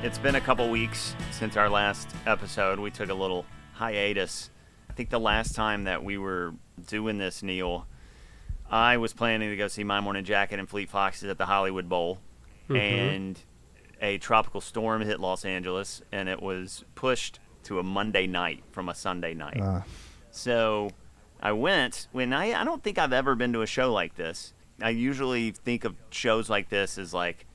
It's been a couple weeks since our last episode. We took a little hiatus. I think the last time that we were doing this, Neil, I was planning to go see My Morning Jacket and Fleet Foxes at the Hollywood Bowl, and a tropical storm hit Los Angeles, and it was pushed to a Monday night from a Sunday night. Uh, So I went when I I don't think I've ever been to a show like this. I usually think of shows like this as like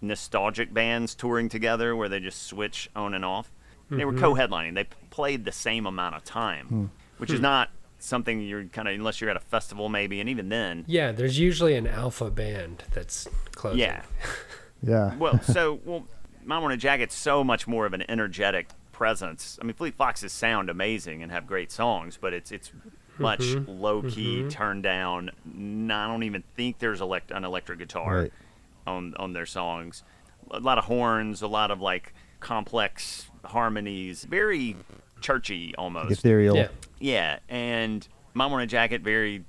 nostalgic bands touring together where they just switch on and off. They were mm-hmm. co-headlining. They p- played the same amount of time, hmm. which is hmm. not something you're kind of unless you're at a festival maybe, and even then. Yeah, there's usually an alpha band that's closing. Yeah. yeah. Well, so well, My Morning Jacket's so much more of an energetic presence. I mean, Fleet Foxes sound amazing and have great songs, but it's it's much Mm-hmm. low key, mm-hmm. turned down. I don't even think there's elect- an electric guitar Right. On on their songs. A lot of horns, a lot of like complex harmonies, very churchy almost. Ethereal. Yeah. Yeah, and My Morning Jacket, very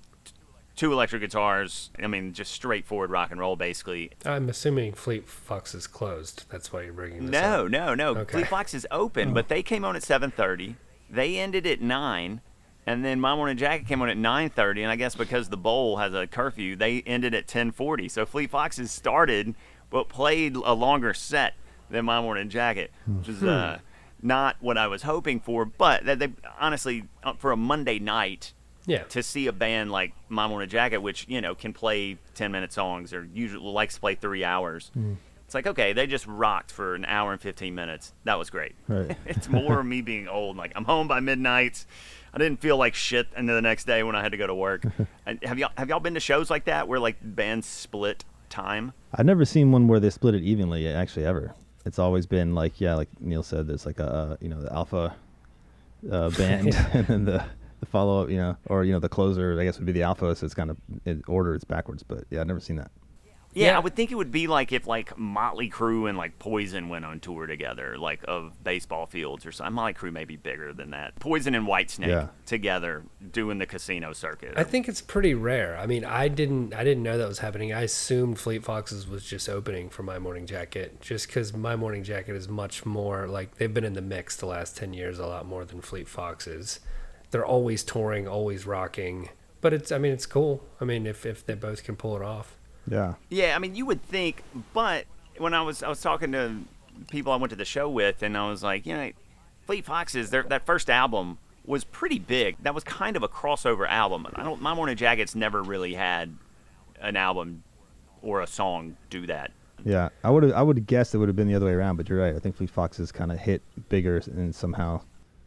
two electric guitars. I mean, just straightforward rock and roll, basically. I'm assuming Fleet Fox is closed. That's why you're bringing this No, up. no, no. Okay. Fleet Fox is open, but oh. they came on at 7:30. They ended at nine, and then My Morning Jacket came on at 9:30. And I guess because the bowl has a curfew, they ended at 10:40. So Fleet Foxes started, but played a longer set than My Morning Jacket, which is uh, not what I was hoping for. But that they honestly, uh, for a Monday night, Yeah. to see a band like My Morning Jacket, which you know can play ten minute songs or usually likes to play three hours. It's like okay, they just rocked for an hour and fifteen minutes. That was great. Right. it's more me being old. Like I'm home by midnight. I didn't feel like shit into the next day when I had to go to work. And have y'all have y'all been to shows like that where like bands split time? I've never seen one where they split it evenly, actually, ever. It's always been like, yeah, like Neil said, there's like a, uh, you know, the alpha uh, band and then the, the follow up, you know, or, you know, the closer, I guess would be the alpha. So it's kind of in order, it's backwards. But yeah, I've never seen that. Yeah, Yeah. I would think it would be like if like Motley Crue and like Poison went on tour together, like of baseball fields or something. Motley Crue may be bigger than that. Poison and Whitesnake Yeah. together doing the casino circuit. I think it's pretty rare. I mean, I didn't I didn't know that was happening. I assumed Fleet Foxes was just opening for My Morning Jacket just cuz My Morning Jacket is much more like they've been in the mix the last 10 years a lot more than Fleet Foxes. They're always touring, always rocking. But it's I mean, it's cool. I mean, if if they both can pull it off. Yeah. Yeah, I mean, you would think, but when I was I was talking to people I went to the show with, and I was like, you know, Fleet Foxes, their that first album was pretty big. That was kind of a crossover album. I don't. My Morning Jacket's never really had an album or a song do that. Yeah. I would have, I would guessed it would have been the other way around, but you're right. I think Fleet Foxes kind of hit bigger and somehow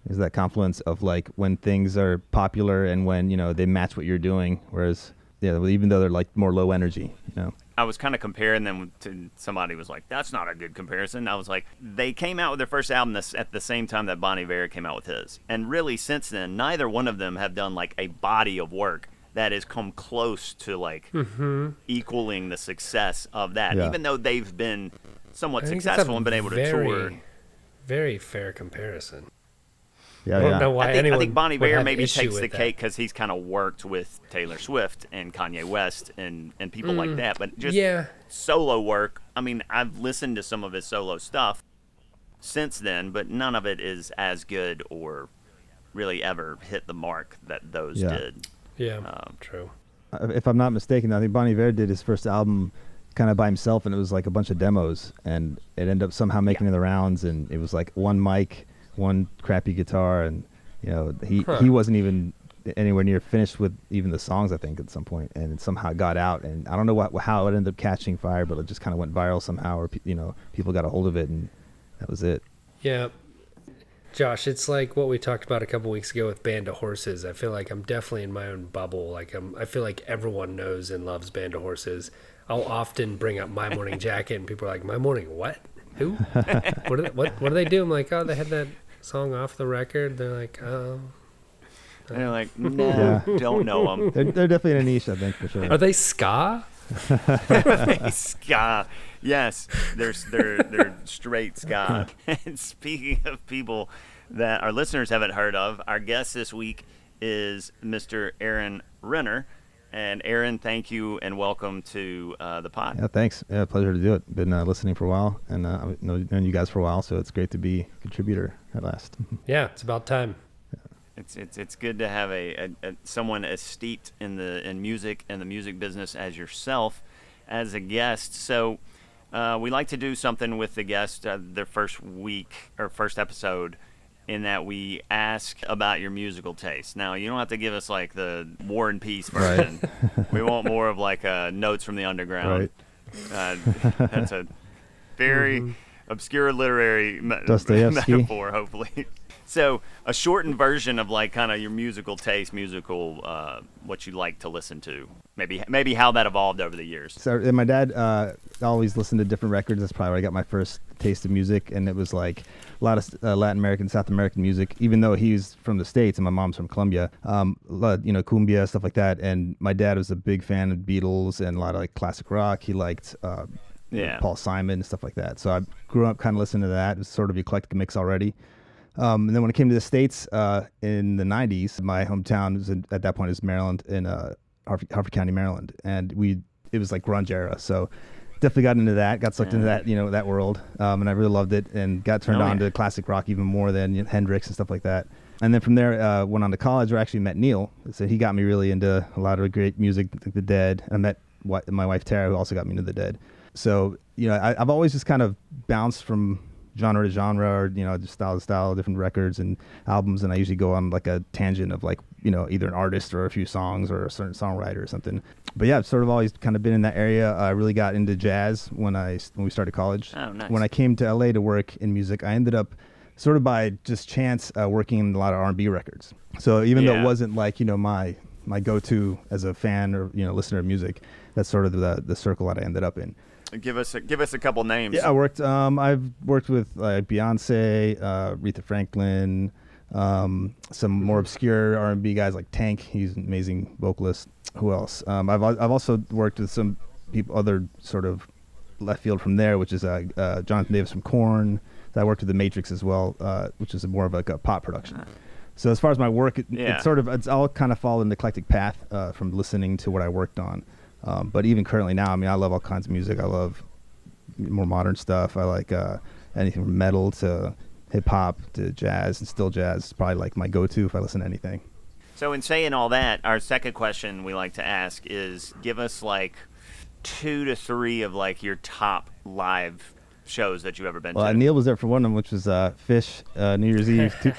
is that confluence of like when things are popular and when, you know, they match what you're doing. Whereas, yeah, well, even though they're like more low energy, you know. I was kind of comparing them to somebody was like, "That's not a good comparison." I was like, they came out with their first album this, at the same time that Bon Iver came out with his, and really since then, neither one of them have done like a body of work that has come close to like mm-hmm. equaling the success of that. Yeah. Even though they've been somewhat I think that's successful and been able to very, tour. Very fair comparison. Yeah. I don't yeah. know why I think, I think Bon would Iver have maybe takes the that. cake because he's kind of worked with Taylor Swift and Kanye West and, and people like that. But just Mm. Yeah. solo work, I mean, I've listened to some of his solo stuff since then, but none of it is as good or really ever hit the mark that those Yeah. did. Yeah. Um, true. Uh, if I'm not mistaken, I think Bon Iver did his first album kind of by himself, and it was like a bunch of demos, and it ended up somehow making Yeah. the rounds, and it was like one mic, one crappy guitar, and you know he Huh. he wasn't even anywhere near finished with even the songs, I think, at some point, and it somehow got out, and I don't know what how it ended up catching fire, but it just kind of went viral somehow, or you know people got a hold of it, and that was it. Yeah. Josh, it's like what we talked about a couple weeks ago with Band of Horses. I feel like I'm definitely in my own bubble. Like I'm, I feel like everyone knows and loves Band of Horses. I'll often bring up My Morning Jacket, and people are like, "My Morning what? Who? what, are they, what? What do they do?" I'm like, "Oh, they had that song off the record." They're like, "Oh, And they're like, no, don't know them. They're, they're definitely in a niche, I think, for sure. are they ska?" Are they ska. Yes, they're they're they're straight ska. and speaking of people that our listeners haven't heard of, our guest this week is Mr. Aaron Renner. And Aaron, thank you and welcome to uh, the pod. Yeah, thanks. Yeah, pleasure to do it. Been uh, listening for a while, and uh, I've known known you guys for a while, so it's great to be a contributor at last. Yeah, it's about time. It's it's it's good to have a, a, a someone as steeped in the in music and the music business as yourself as a guest. So uh, we like to do something with the guest uh, their first week or first episode. In that we ask about your musical taste. Now you don't have to give us like the War and Peace Right. version. we want more of like uh, notes from the underground. Uh, that's a very obscure literary me- metaphor, hopefully. So, a shortened version of like kind of your musical taste, musical uh, what you like to listen to. Maybe maybe how that evolved over the years. So, and my dad uh, always listened to different records. That's probably where I got my first taste of music, and it was like a lot of uh, Latin American, South American music. Even though he's from the states and my mom's from Colombia, um, lot- you know, cumbia stuff like that. And my dad was a big fan of Beatles and a lot of like classic rock. He liked uh, Yeah. Paul Simon and stuff like that. So I grew up kind of listening to that. It was sort of eclectic mix already. Um, and then when it came to the states uh, in the '90s, my hometown was in, at that point is Maryland in uh, Harford, Harford County, Maryland, and we it was like grunge era. So definitely got into that, got sucked into that you know that world, um, and I really loved it, and got turned Oh, on yeah. to classic rock even more than you know, Hendrix and stuff like that. And then from there, uh, went on to college, where I actually met Neil. So he got me really into a lot of great music, like The Dead. I met my wife Tara, who also got me into The Dead. So you know, I, I've always just kind of bounced from genre to genre, or you know, just style to style, different records and albums. And I usually go on like a tangent of like you know either an artist or a few songs or a certain songwriter or something. But yeah, I've sort of always kind of been in that area. I really got into jazz when I when we started college. Oh, nice. When I came to LA to work in music, I ended up sort of by just chance uh, working in a lot of R&B records. So even though it wasn't like you know my my go-to as a fan or you know listener of music, that's sort of the the circle that I ended up in. Give us a, give us a couple names. Yeah, I worked. Um, I've worked with like Beyonce, uh, Aretha Franklin, um, some more obscure R and B guys like Tank. He's an amazing vocalist. Who else? Um, I've I've also worked with some people, other sort of left field from there, which is uh, uh, Jonathan Davis from Korn. I worked with the Matrix as well, uh, which is more of like a pop production. So as far as my work, it, Yeah. it's sort of it's all kind of followed an eclectic path uh, from listening to what I worked on. Um, but even currently now, I mean, I love all kinds of music. I love more modern stuff. I like uh, anything from metal to hip hop to jazz and still jazz. is probably like my go-to if I listen to anything. So, in saying all that, our second question we like to ask is give us like two to three of like your top live shows that you've ever been Well, to. Neil was there for one of them, which was uh, Phish uh, New Year's Eve two,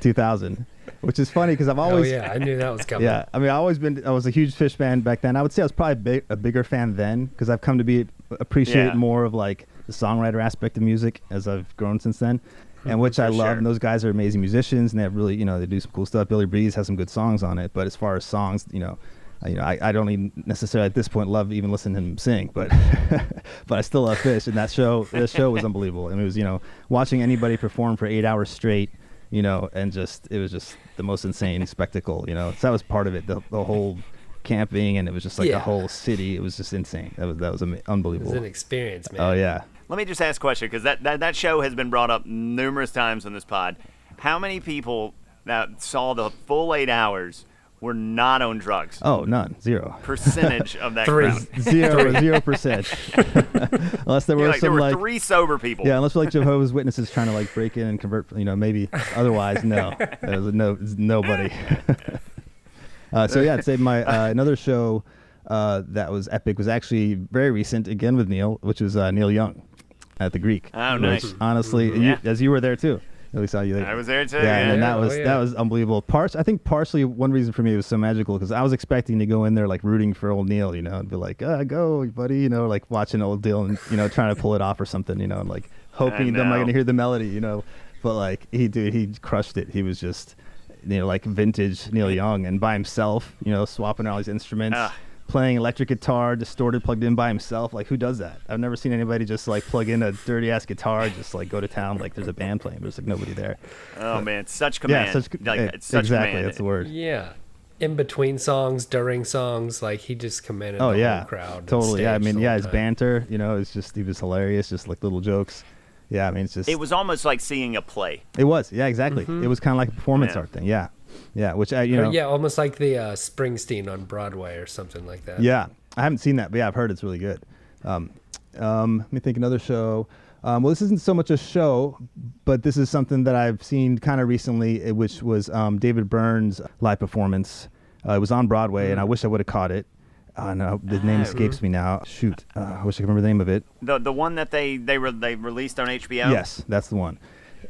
2000, which is funny because I've always. Oh yeah, I knew that was coming. Yeah, I mean, I always been. I was a huge Phish fan back then. I would say I was probably big, a bigger fan then because I've come to be appreciate Yeah. more of like the songwriter aspect of music as I've grown since then, and which I love. sure. And those guys are amazing musicians, and they have really, you know, they do some cool stuff. Billy Breathes has some good songs on it, but as far as songs, you know. You know, I, I don't even necessarily at this point love even listening to him sing, but but I still love Phish, and that show that show was unbelievable. And it was you know watching anybody perform for eight hours straight, you know, and just it was just the most insane spectacle, you know. So that was part of it, the, the whole camping, and it was just like Yeah. the whole city. It was just insane. That was that was ama- It unbelievable. was an experience, man. oh yeah, Let me just ask a question because that, that, that show has been brought up numerous times on this pod. How many people that saw the full eight hours were not on drugs? oh none, zero, Percentage of that Three. crowd. zero, zero percent. Unless there Yeah, were like, there some were like three sober people. Yeah, unless we're like Jehovah's Witnesses trying to like break in and convert, you know, maybe. Otherwise, no, there was no nobody. uh, so yeah, I'd say my uh, another show uh, that was epic was actually very recent again with Neil, which was uh, Neil Young at the Greek. Oh, which, nice. Honestly, you- as you were there too. We saw you there. I was there too. Yeah, Yeah, and that Oh, was yeah. that was unbelievable. Parts, I think, partially one reason for me it was so magical because I was expecting to go in there like rooting for old Neil, you know, and be like, "Ah, go, buddy," you know, like watching old Neil and you know trying to pull it off or something, you know, and like hoping that I'm not going to hear the melody, you know. but like he dude, he crushed it. He was just you know like vintage Neil Young and by himself, you know, swapping all these instruments. Ah. Playing electric guitar, distorted, plugged in by himself. Like, who does that? I've never seen anybody just like plug in a dirty ass guitar, just like go to town. Like, there's a band playing, but there's like nobody there. Oh man, such command. Yeah, such like, eh, it's such exactly. command. That's the word. Yeah. In between songs, during songs, like he just commanded Oh the yeah, whole crowd. totally. Yeah, I mean, yeah, whole his time. banter, you know, it's just he was hilarious, just like little jokes. Yeah, I mean, it's just It was almost like seeing a play. It was, yeah, exactly. It was kind of like a performance Yeah. art thing. Yeah, yeah, which I, you Or, know, yeah, almost like the uh, Springsteen on Broadway or something like that. Yeah, I haven't seen that, but yeah, I've heard it's really good. Um, um, let me think another show. Um, well, this isn't so much a show, but this is something that I've seen kind of recently, eh, which was um, David Byrne's live performance. Uh, it was on Broadway, and I wish I would have caught it. Uh, no, the name Ah, escapes me now. Shoot, uh, I wish I could remember the name of it. The the one that they they re- they released on HBO. Yes, that's the one.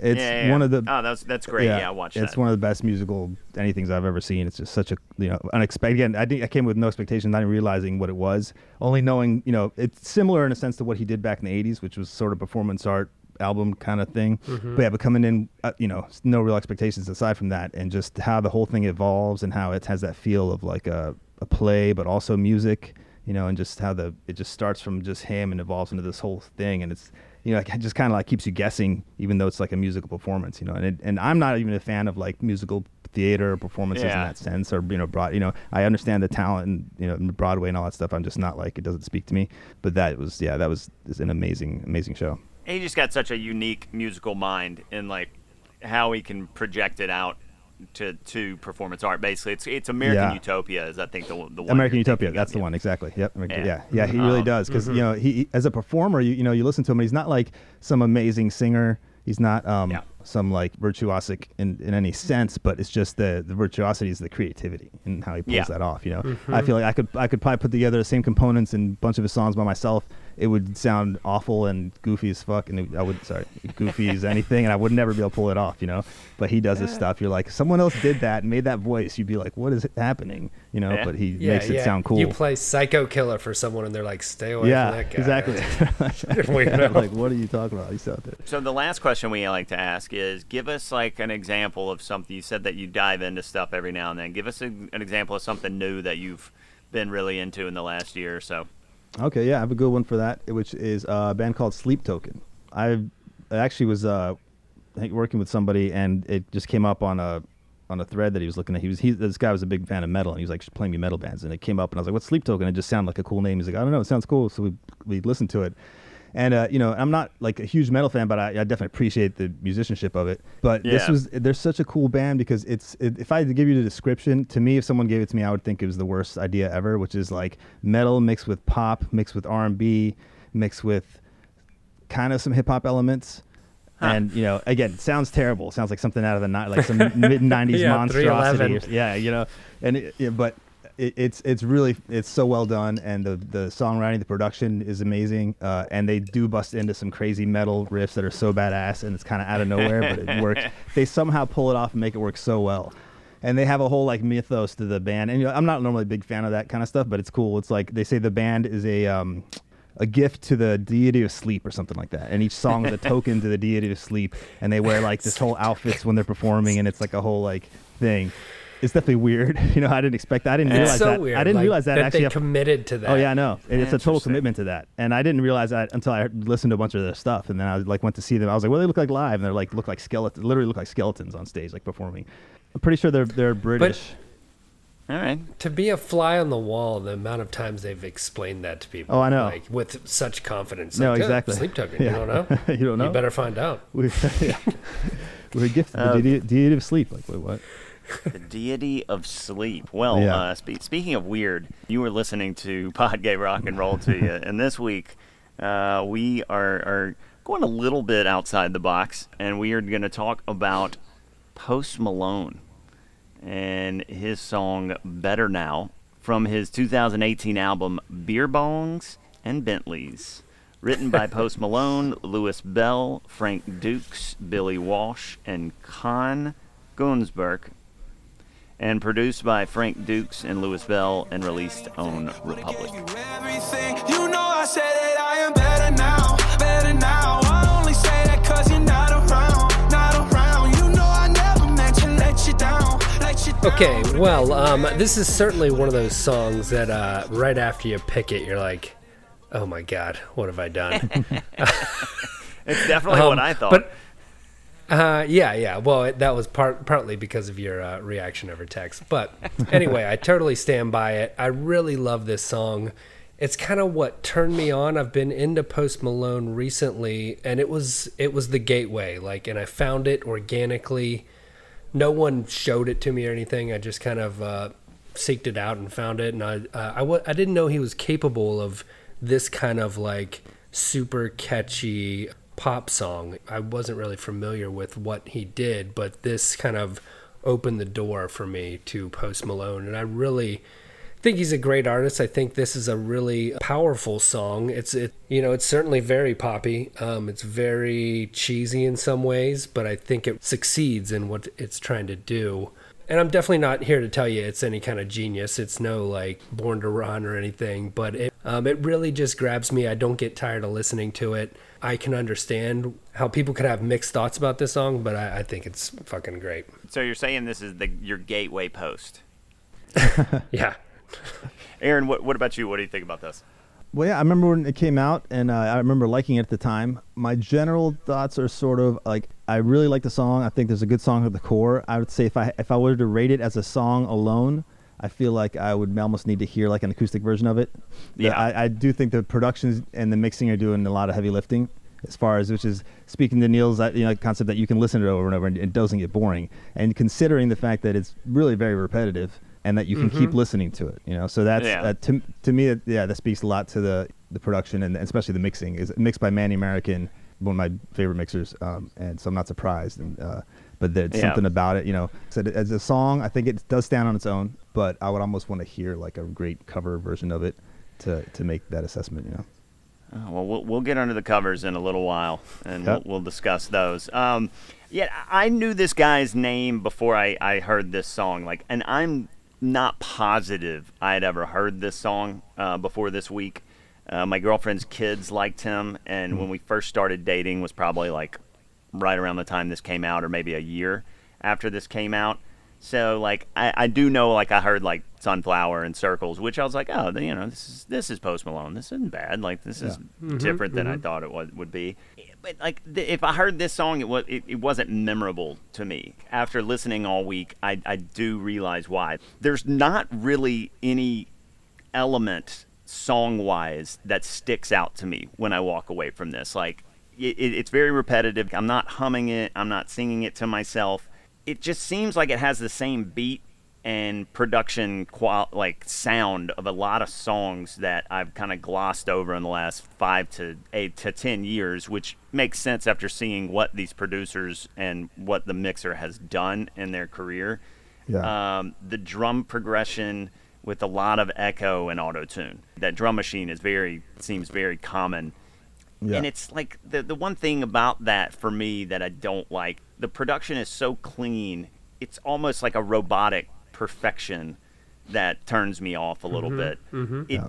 It's Yeah, yeah, one yeah. of the Oh, that's that's great. Yeah, I watched it's that. one of the best musical anythings I've ever seen. It's just such a you know unexpected. Again, I, didn't, I came with no expectations, not even realizing what it was. Only knowing you know it's similar in a sense to what he did back in the '80s, which was sort of performance art album kind of thing. Mm-hmm. But yeah, but coming in, uh, you know, no real expectations aside from that, and just how the whole thing evolves and how it has that feel of like a, a play, but also music. You know, and just how the it just starts from just him and evolves into this whole thing, and it's you know, it just kind of like keeps you guessing, even though it's like a musical performance, you know. And it, and I'm not even a fan of like musical theater performances in that sense, or you know, broad. You know, I understand the talent and you know, Broadway and all that stuff. I'm just not like it doesn't speak to me. But that was yeah, that was an amazing, amazing show. he just got such a unique musical mind in like how he can project it out to to performance art. Basically, it's it's American Yeah. Utopia is I think the the one American Utopia. That's of, the yeah. one exactly. Yep. American- Yeah. Yeah. Yeah. He really Um, does because you know he, he- as a performer, you you know you listen to him. He's not like some amazing singer. He's not um Yeah. some like virtuosic in, in any sense, but it's just the the virtuosity is the creativity and how he pulls Yeah. that off. You know, I feel like I could I could probably put together the same components in a bunch of his songs by myself. It would sound awful and goofy as fuck, and it, I would sorry goofy as anything, and I would never be able to pull it off. You know, but he does this stuff. You're like, someone else did that and made that voice. You'd be like, what is happening? You know, Yeah. but he Yeah, makes it yeah. sound cool. You play Psycho Killer for someone, and they're like, "Stay away yeah, from that guy." exactly. Weirdo. like, what are you talking about? He's out there. So the last question we like to ask is, give us like an example of something. You said that you dive into stuff every now and then. Give us a, an example of something new that you've been really into in the last year or so. Okay, yeah, I have a good one for that, which is a band called Sleep Token. I I actually was uh, working with somebody, and it just came up on a on a thread that he was looking at. He was he this guy was a big fan of metal, and he was like playing me metal bands, and it came up, and I was like, "What's Sleep Token?" It just sounded like a cool name. He's like, "I don't know, it sounds cool," so we we listened to it. And uh, you know, I'm not like a huge metal fan, but I, I definitely appreciate the musicianship of it. But this was they're such a cool band because it's it, if I had to give you the description to me, if someone gave it to me, I would think it was the worst idea ever, which is like metal mixed with pop, mixed with R and B, mixed with kind of some hip hop elements. And you know, again, sounds terrible. Sounds like something out of the ni- like some mid '90s Yeah, monstrosity. Or, yeah, you know, and it, yeah, but it, it's it's really it's so well done, and the the songwriting, the production is amazing, uh, and they do bust into some crazy metal riffs that are so badass, and it's kind of out of nowhere, but it works. They somehow pull it off and make it work so well. And they have a whole like mythos to the band, and you know, I'm not normally a big fan of that kind of stuff, but it's cool. It's like they say the band is a um, a gift to the deity of sleep or something like that. And each song is a token to the deity of sleep. And they wear like this whole outfits when they're performing, and it's like a whole like thing. It's definitely weird. You know, I didn't expect that. I didn't Yeah. realize so that. weird. I didn't like, realize that, actually. they up- committed to that. Oh yeah, I know. And it's a total commitment to that. And I didn't realize that until I listened to a bunch of their stuff. And then I like went to see them. I was like, well, they look like live, and they're like look like skeletons. Literally look like skeletons on stage, like performing. I'm pretty sure they're they're British. All right. To be a fly on the wall, the amount of times they've explained that to people. Oh, I know. Like with such confidence. No, like, "Yeah, exactly. Sleep token. Yeah. You don't know. You don't know? You better find out. we, yeah. we're gifted the Uh, deity, deity of sleep. Like wait, what? The deity of sleep. Well, Yeah. uh, spe- speaking of weird, you were listening to Pod Gay Rock and Roll to you, and this week uh, we are, are going a little bit outside the box, and we are going to talk about Post Malone and his song "Better Now" from his 2018 album "Beerbongs and Bentleys." Written by Post Malone, Louis Bell, Frank Dukes, Billy Walsh, and Kaan Gunesberk and produced by Frank Dukes and Louis Bell and released on Republic. Okay, well, um, this is certainly one of those songs that uh, right after you pick it, you're like, oh my God, what have I done? it's definitely um, what I thought. But uh, yeah, yeah. Well, it, that was part partly because of your uh, reaction over text. But anyway, I totally stand by it. I really love this song. It's kind of what turned me on. I've been into Post Malone recently, and it was it was the gateway. Like, and I found it organically. No one showed it to me or anything. I just kind of uh, seeked it out and found it. And I uh, I w- I didn't know he was capable of this kind of like super catchy pop song. I wasn't really familiar with what he did, but this kind of opened the door for me to Post Malone, and I really think he's a great artist. I think this is a really powerful song. It's it you know it's certainly very poppy. Um, it's very cheesy in some ways, but I think it succeeds in what it's trying to do. And I'm definitely not here to tell you it's any kind of genius. It's no like Born to Run or anything, but it um, it really just grabs me. I don't get tired of listening to it. I can understand how people could have mixed thoughts about this song, but I, I think it's fucking great. so you're saying this is the your gateway post. Yeah. Aaron, what, what about you? What do you think about this? Well, yeah, I remember when it came out, and uh, I remember liking it at the time. My general thoughts are sort of like I really like the song. I think there's a good song at the core. I would say if I if I were to rate it as a song alone, I feel like I would almost need to hear like an acoustic version of it. The- Yeah. I, I do think the productions and the mixing are doing a lot of heavy lifting. As far as which is speaking to Neil's you know, concept that you can listen to it over and over and it doesn't get boring, and considering the fact that it's really very repetitive and that you can keep listening to it, you know, so that's Yeah. uh, to to me, yeah, that speaks a lot to the the production and especially the mixing. is mixed by Manny Marroquin, one of my favorite mixers, um, and so I'm not surprised. And uh, but there's Yeah. something about it, you know. So as a song, I think it does stand on its own, but I would almost want to hear like a great cover version of it to to make that assessment, you know. Oh, well, well, we'll get under the covers in a little while, and Yep. we'll, we'll discuss those. Um, yeah, I knew this guy's name before I, I heard this song. Like, and I'm not positive I had ever heard this song uh, before this week. Uh, my girlfriend's kids liked him, and when we first started dating was probably like right around the time this came out, or maybe a year after this came out. So like I, I do know like I heard like Sunflower and Circles, which I was like, oh, you know, this is this is Post Malone. This isn't bad. Like this is mm-hmm. different than I mm-hmm. thought it was, would be. But like th- if I heard this song, it was it, it wasn't memorable to me. After listening all week, I I do realize why. There's not really any element song wise that sticks out to me when I walk away from this. Like it, it's very repetitive. I'm not humming it. I'm not singing it to myself. It just seems like it has the same beat and production qual like sound of a lot of songs that I've kind of glossed over in the last five to eight to ten years, which makes sense after seeing what these producers and what the mixer has done in their career. Yeah. Um, the drum progression with a lot of echo and auto tune. That drum machine is very seems very common. Yeah. And it's like the the one thing about that for me that I don't like, the production is so clean. It's almost like a robotic perfection that turns me off a little mm-hmm, bit. Mm-hmm. It Yeah.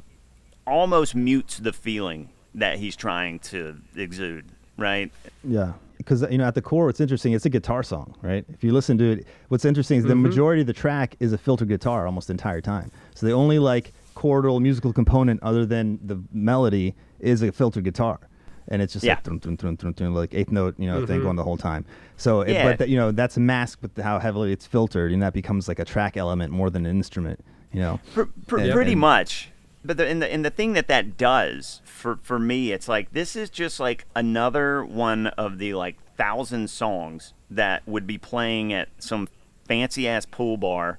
almost mutes the feeling that he's trying to exude, right? Yeah, because you know at the core, what's interesting, it's a guitar song, right? If you listen to it, what's interesting is the mm-hmm. majority of the track is a filtered guitar almost the entire time. So the only like chordal musical component other than the melody is a filtered guitar. And it's just Yeah. like dun, dun, dun, like eighth note, you know, thing mm-hmm. going the whole time. So, it, Yeah. but that, you know, that's masked with how heavily it's filtered, and that becomes like a track element more than an instrument. You know, Pr- pr- And- pretty and- much. But the and, the and the thing that that does for for me, it's like this is just like another one of the like thousand songs that would be playing at some fancy ass pool bar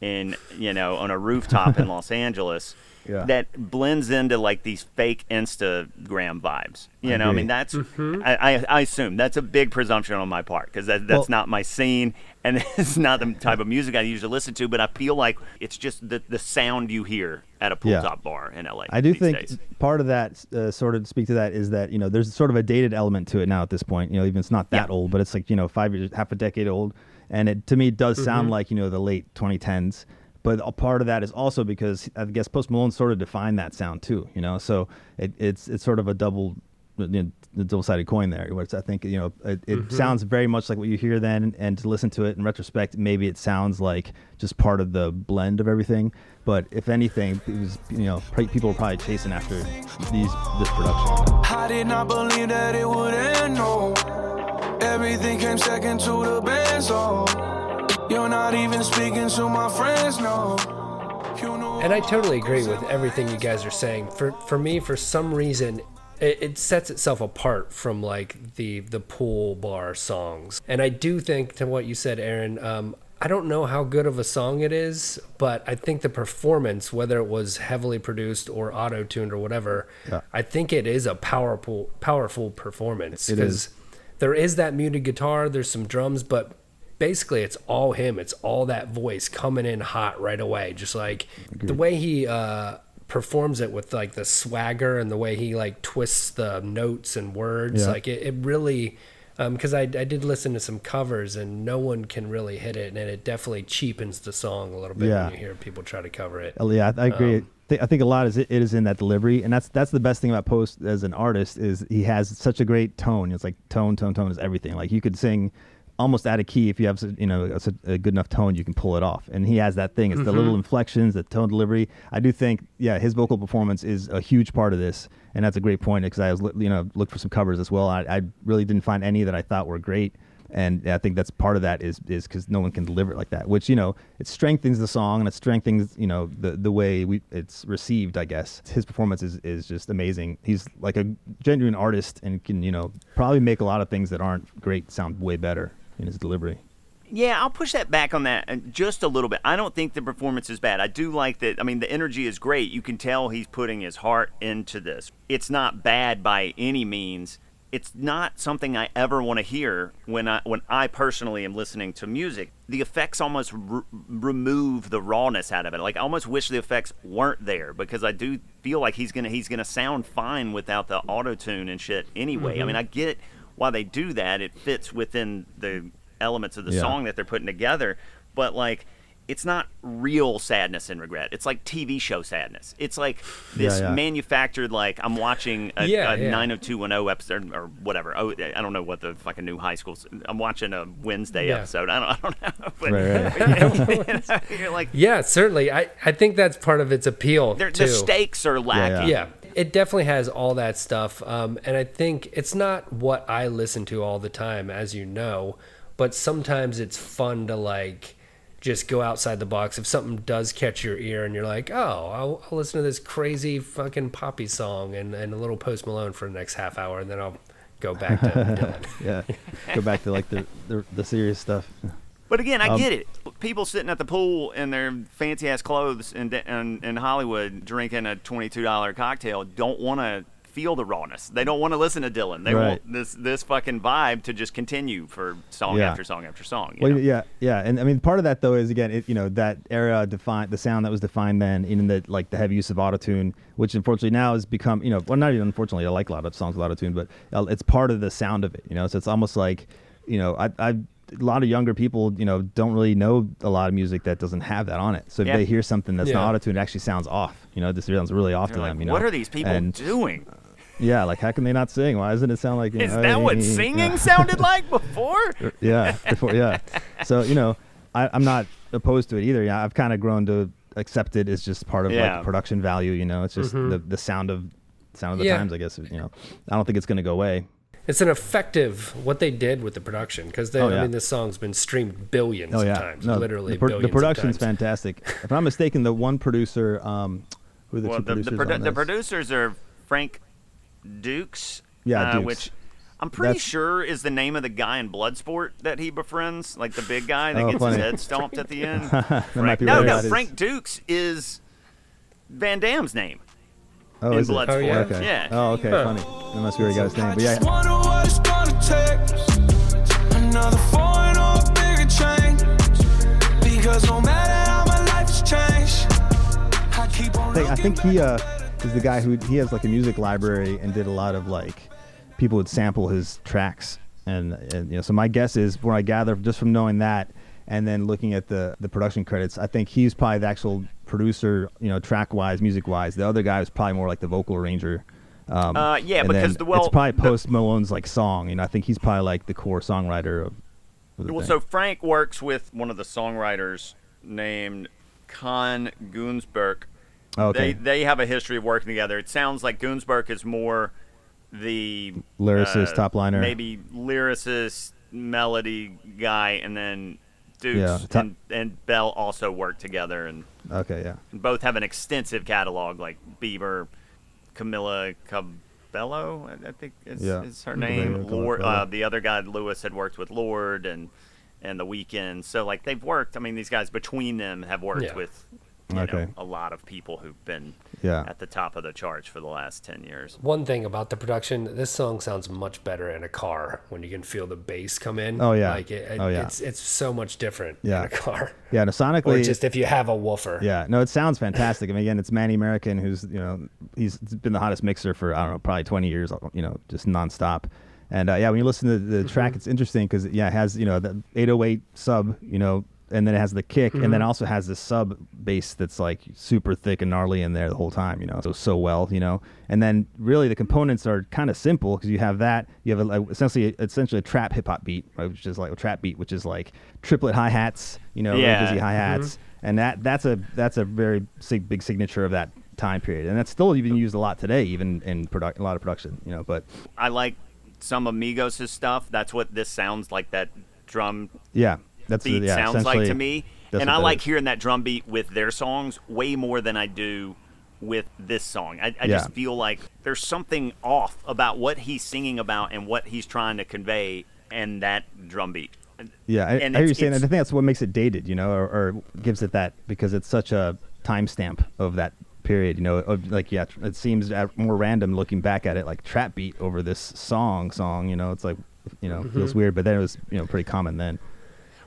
in you know on a rooftop in Los Angeles. Yeah. That blends into like these fake Instagram vibes. You I know, I mean, that's I, I, I assume that's a big presumption on my part because that, that's Well- not my scene and it's not the type of music I usually listen to. But I feel like it's just the the sound you hear at a pool Yeah. top bar in LA. I do these think days. part of that, uh, sort of speak to that, is that you know there's sort of a dated element to it now at this point. You know, even it's not that Yeah. old, but it's like you know five years, half a decade old, and it to me it does Mm-hmm. sound like you know the late 2010s. But a part of that is also because I guess Post Malone sort of defined that sound too. You know, so it, it's it's sort of a double you know, double-sided coin there. Where it's, I think you know it, it Mm-hmm. sounds very much like what you hear then, and to listen to it in retrospect, maybe it sounds like just part of the blend of everything. But if anything, it was you know pre- people were probably chasing after these this production. I did not believe that it would end, no. Everything came second to the band, so you're not even speaking to my friends, no. Know And I totally agree with everything you guys are saying. For for me, for some reason, it, it sets itself apart from like the the pool bar songs. And I do think to what you said, Aaron. Um, I don't know how good of a song it is, but I think the performance, whether it was heavily produced or auto tuned or whatever, Yeah. I think it is a powerful powerful performance. It is. there is that muted guitar, there's some drums, but basically it's all him. It's all that voice coming in hot right away. Just like the way he uh, performs it with like the swagger and the way he like twists the notes and words. Yeah. Like it, it really. Because I, I did listen to some covers and no one can really hit it, and it definitely cheapens the song a little bit Yeah. when you hear people try to cover it. Oh, Yeah, I I agree. Um, I think a lot is it is in that delivery, and that's that's the best thing about Post as an artist is he has such a great tone. It's like tone, tone, tone is everything. Like you could sing almost out of key if you have you know a, a good enough tone, you can pull it off. And he has that thing. It's the mm-hmm. little inflections, the tone delivery. I do think yeah, his vocal performance is a huge part of this, and that's a great point because I was you know looked for some covers as well. I, I really didn't find any that I thought were great and I think that's part of that is is because no one can deliver it like that. Which you know it strengthens the song and it strengthens you know the the way we it's received. I guess his performance is is just amazing. He's like a genuine artist and can you know probably make a lot of things that aren't great sound way better in his delivery. Yeah, I'll push that back on that uh, just a little bit. I don't think the performance is bad. I do like that. I mean, the energy is great. You can tell he's putting his heart into this. It's not bad by any means. It's not something I ever want to hear when I when I personally am listening to music. The effects almost r- remove the rawness out of it. Like I almost wish the effects weren't there because I do feel like he's gonna he's gonna sound fine without the auto tune and shit anyway. I mean, I get why they do that. It fits within the elements of the Yeah. song that they're putting together, but like it's not real sadness and regret. It's like TV show sadness. It's like this Yeah, yeah. manufactured like I'm watching a, Yeah, a yeah. 90210 episode or whatever. Oh, I don't know what the fucking new high school. I'm watching a Wednesday Yeah. episode. I don't, I don't know. But, Right, you know, you're like Yeah, certainly. I, I think that's part of its appeal too. the stakes are lacking. yeah it definitely has all that stuff um, and i think it's not what i listen to all the time as you know but sometimes it's fun to like just go outside the box if something does catch your ear and you're like oh i'll, I'll listen to this crazy fucking poppy song and, and a little post malone for the next half hour and then i'll go back to Yeah, go back to like the the, the serious stuff. But again, I Um, get it. People sitting at the pool in their fancy ass clothes in, in, in Hollywood drinking a $22 cocktail don't want to feel the rawness. They don't want to listen to Dylan. They Right. want this this fucking vibe to just continue for song Yeah. after song after song. you Well, know? yeah, yeah, and I mean part of that though is again, it, you know, that era defined the sound that was defined then in the like the heavy use of autotune, which unfortunately now has become, you know, well, not even unfortunately, I like a lot of songs with autotune, but uh, it's part of the sound of it, you know. So it's almost like, you know, I, I, a lot of younger people, you know, don't really know a lot of music that doesn't have that on it. So if Yeah. they hear something that's Yeah. not autotune, it actually sounds off. You know, this sounds really off They're to like, them. You know, what are these people And, doing? Yeah, like how can they not sing? Why doesn't it sound like? You Is know, that what yeah. singing sounded like before? yeah, before, yeah. So you know, I, I'm not opposed to it either. Yeah, I've kind of grown to accept it as just part of Yeah. like production value. You know, it's just mm-hmm. the the sound of sound of the Yeah. times. I guess you know, I don't think it's going to go away. It's an effective what they did with the production because Oh, i mean this song's been streamed billions Oh yeah, of times No, literally the, pro- billions the production's of times. fantastic. if I'm mistaken, the one producer, um, who are the well, two the, the, producers produ- on the producers are Frank Dukes. Yeah, uh, Dukes. which I'm pretty That's- sure is the name of the guy in Bloodsport that he befriends, like the big guy that Oh, gets funny. his head stomped at the end. Frank, no, no. Frank Dukes is Van Damme's name oh, in is it? Bloodsport. Oh, yeah? Okay. yeah. Oh, okay. Huh. Funny. That must be where he got his name. I But yeah, just wonder what it's gonna take. Another foreign or a bigger change. Because no matter how my life has changed, I keep on I think, I think he uh, is the guy who he has like a music library and did a lot of like people would sample his tracks and, and you know so my guess is when I gather just from knowing that and then looking at the the production credits I think he's probably the actual producer you know track wise music wise the other guy was probably more like the vocal arranger Um, Uh, yeah, and because the- well, it's probably the- Post Malone's like song. You know, I think he's probably like the core songwriter of. of the Well, thing. so Frank works with one of the songwriters named Kaan Gunesberk. Oh, okay. They they have a history of working together. It sounds like Gunsberg is more the Lyricist, uh, top liner. maybe lyricist, melody guy, and then Dukes Yeah, top- and, and Bell also work together, and okay, yeah. both have an extensive catalog, like Bieber, Camila Cabello, I- I think is, Yeah. is her Cabello, name. Lorde, uh, the other guy, Louis, had worked with Lorde and and the Weeknd. So like they've worked. I mean, these guys between them have worked Yeah. with you Okay. know, a lot of people who've been Yeah. at the top of the charts for the last ten years. One thing about the production, this song sounds much better in a car when you can feel the bass come in. Oh, yeah. like it, it- Oh, yeah. it's it's so much different Yeah. in a car. Yeah, no, Or sonically, just if you have a woofer. Yeah, no, it sounds fantastic. I mean, again, it's Manny Marroquin, who's you know he's been the hottest mixer for I don't know probably twenty years, you know, just nonstop. And uh, yeah, when you listen to the track, it's interesting because yeah, it has you know the 808 sub, you know, and then it has the kick, and then mm-hmm. also has this sub bass that's like super thick and gnarly in there the whole time, you know, so so well, you know. And then really the components are kind of simple because you have that, you have a, like, essentially essentially a trap hip hop beat, right, which is like a trap beat, which is like triplet hi hats, you know, Yeah. Mm-hmm. busy hi hats and that that's a that's a very sig- big signature of that time period, and that's still even used a lot today, even in product a lot of production, you know. But I like some Migos' stuff. That's what this sounds like. That drum yeah, that's beat yeah, sounds like to me. And I like is. hearing that drum beat with their songs way more than I do with this song. I, I Yeah. just feel like there's something off about what he's singing about and what he's trying to convey and that drum beat. Yeah, I, I hear you saying. that. I think that's what makes it dated, you know, or, or gives it that because it's such a timestamp of that period. You know, of like yeah, it seems more random looking back at it, like trap beat over this song, song. You know, it's like you know feels mm-hmm. weird, but then it was you know pretty common then.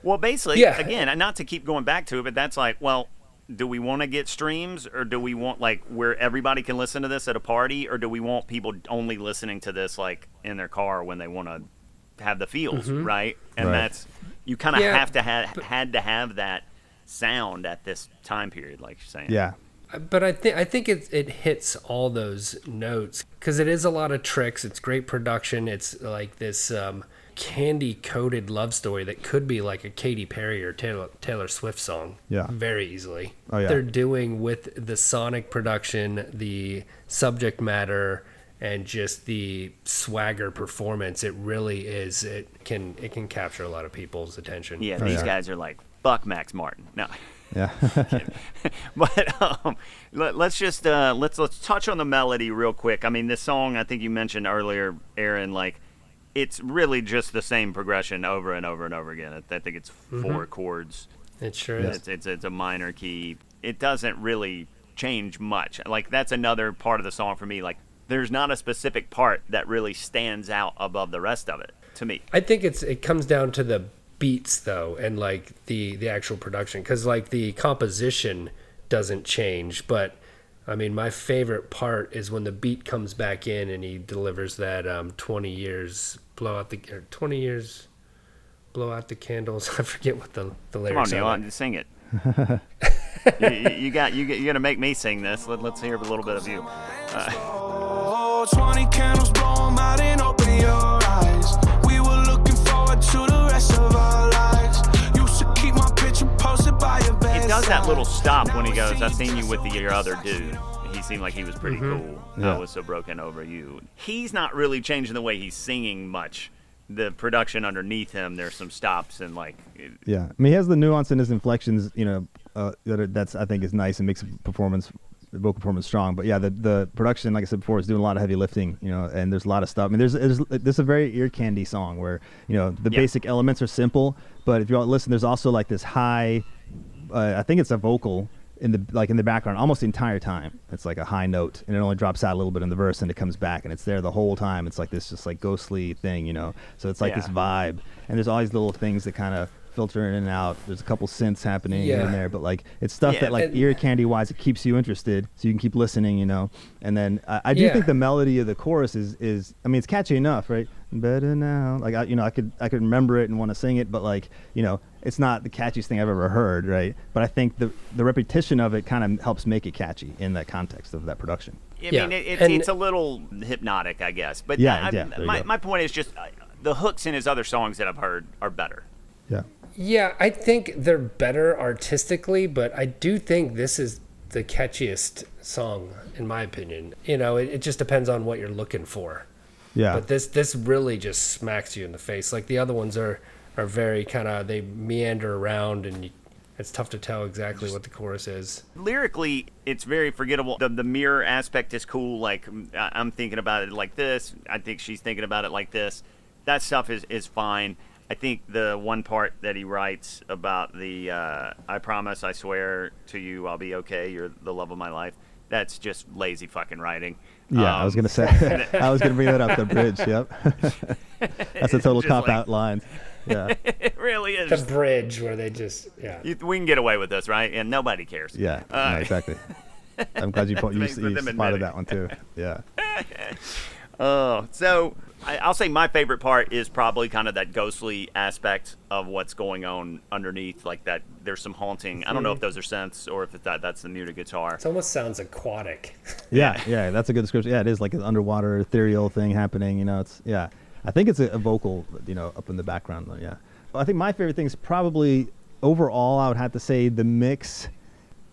Well, basically, Yeah. again, not to keep going back to it, but that's like, well, do we want to get streams or do we want like where everybody can listen to this at a party or do we want people only listening to this like in their car when they want to have the feels, right? And Right. that's you kind of Yeah, have to have had to have that sound at this time period like you're saying. Yeah, but I think I think it it hits all those notes because it is a lot of tricks. It's great production. It's like this um, candy coated love story that could be like a Katy Perry or Taylor Taylor Swift song. Yeah. very easily. Oh, yeah. They're doing with the sonic production, the subject matter, and just the swagger performance. It really is. It can it can capture a lot of people's attention. Yeah, Oh, these yeah. guys are like fuck Max Martin. No. yeah, but um, let, us just uh, let's let's touch on the melody real quick. I mean, this song I think you mentioned earlier, Aaron. Like, it's really just the same progression over and over and over again. I, I think it's mm-hmm. 4 chords. It sure is. It's, it's it's a minor key. It doesn't really change much. Like that's another part of the song for me. Like, there's not a specific part that really stands out above the rest of it to me. I think it's it comes down to the beats though, and like the the actual production, because like the composition doesn't change, but I mean my favorite part is when the beat comes back in and he delivers that um, twenty years blow out the or twenty years blow out the candles. I forget what the the Come on, lyrics Neil, are. on, sing it. you, you- you got you, you're gonna make me sing this. Let, let's hear a little bit of you. Oh, that little stop when he goes, "I've seen you with the, your other dude." He seemed like he was pretty cool. Yeah. I was so broken over you. He's not really changing the way he's singing much. The production underneath him, there's some stops and like, it- yeah. I mean, he has the nuance in his inflections, you know, uh, that are, that's I think is nice and makes performance vocal performance strong. But yeah, the the production, like I said before, is doing a lot of heavy lifting, you know, and there's a lot of stuff. I mean, there's, there's this is a very ear candy song where you know the Yeah. basic elements are simple, but if you all listen, there's also like this high, uh, I think it's a vocal in the like in the background almost the entire time. It's like a high note, and it only drops out a little bit in the verse, and it comes back, and it's there the whole time. It's like this just like ghostly thing, you know. So it's like this vibe, and there's all these little things that kind of filter in and out. There's a couple synths happening here and there, but like it's stuff Yeah, that like and- ear candy wise, it keeps you interested, so you can keep listening, you know. And then I, I do Yeah. think the melody of the chorus is is I mean it's catchy enough, right? Better now. Like I, you know, I could I could remember it and want to sing it, but like you know, it's not the catchiest thing I've ever heard, right? But I think the the repetition of it kind of helps make it catchy in that context of that production. I Yeah, mean, it, it's, and- it's a little hypnotic, I guess. But Yeah, I, yeah, my, my point is just uh, the hooks in his other songs that I've heard are better. Yeah. Yeah, I think they're better artistically, but I do think this is the catchiest song, in my opinion. You know, it, it just depends on what you're looking for. Yeah. But this this really just smacks you in the face. Like the other ones are are very kind of they meander around, and you, it's tough to tell exactly what the chorus is. Lyrically, it's very forgettable. The, the mirror aspect is cool. Like, I- I'm thinking about it like this. I think she's thinking about it like this. That stuff is, is fine. I think the one part that he writes about the uh, I promise, I swear to you, I'll be okay. You're the love of my life. That's just lazy fucking writing. Yeah, I was Um, gonna say. I was gonna bring that up. The bridge. Yep. That's a total Just cop like- out line. Yeah. It really is. The bridge where they just yeah. You, we can get away with this, right? And nobody cares. Yeah. Uh, no, exactly. I'm glad you put, you, you spotted admitting. that one too. Yeah. Oh, so I, I'll say my favorite part is probably kind of that ghostly aspect of what's going on underneath. Like that, there's some haunting. I don't know if hmm. those are synths or if it's that that's the muted guitar. It almost sounds aquatic. Yeah, yeah, that's a good description. Yeah, it is like an underwater ethereal thing happening. You know, it's yeah. I think it's a, a vocal, you know, up in the background. Though, yeah. I think my favorite thing is probably overall. I would have to say the mix,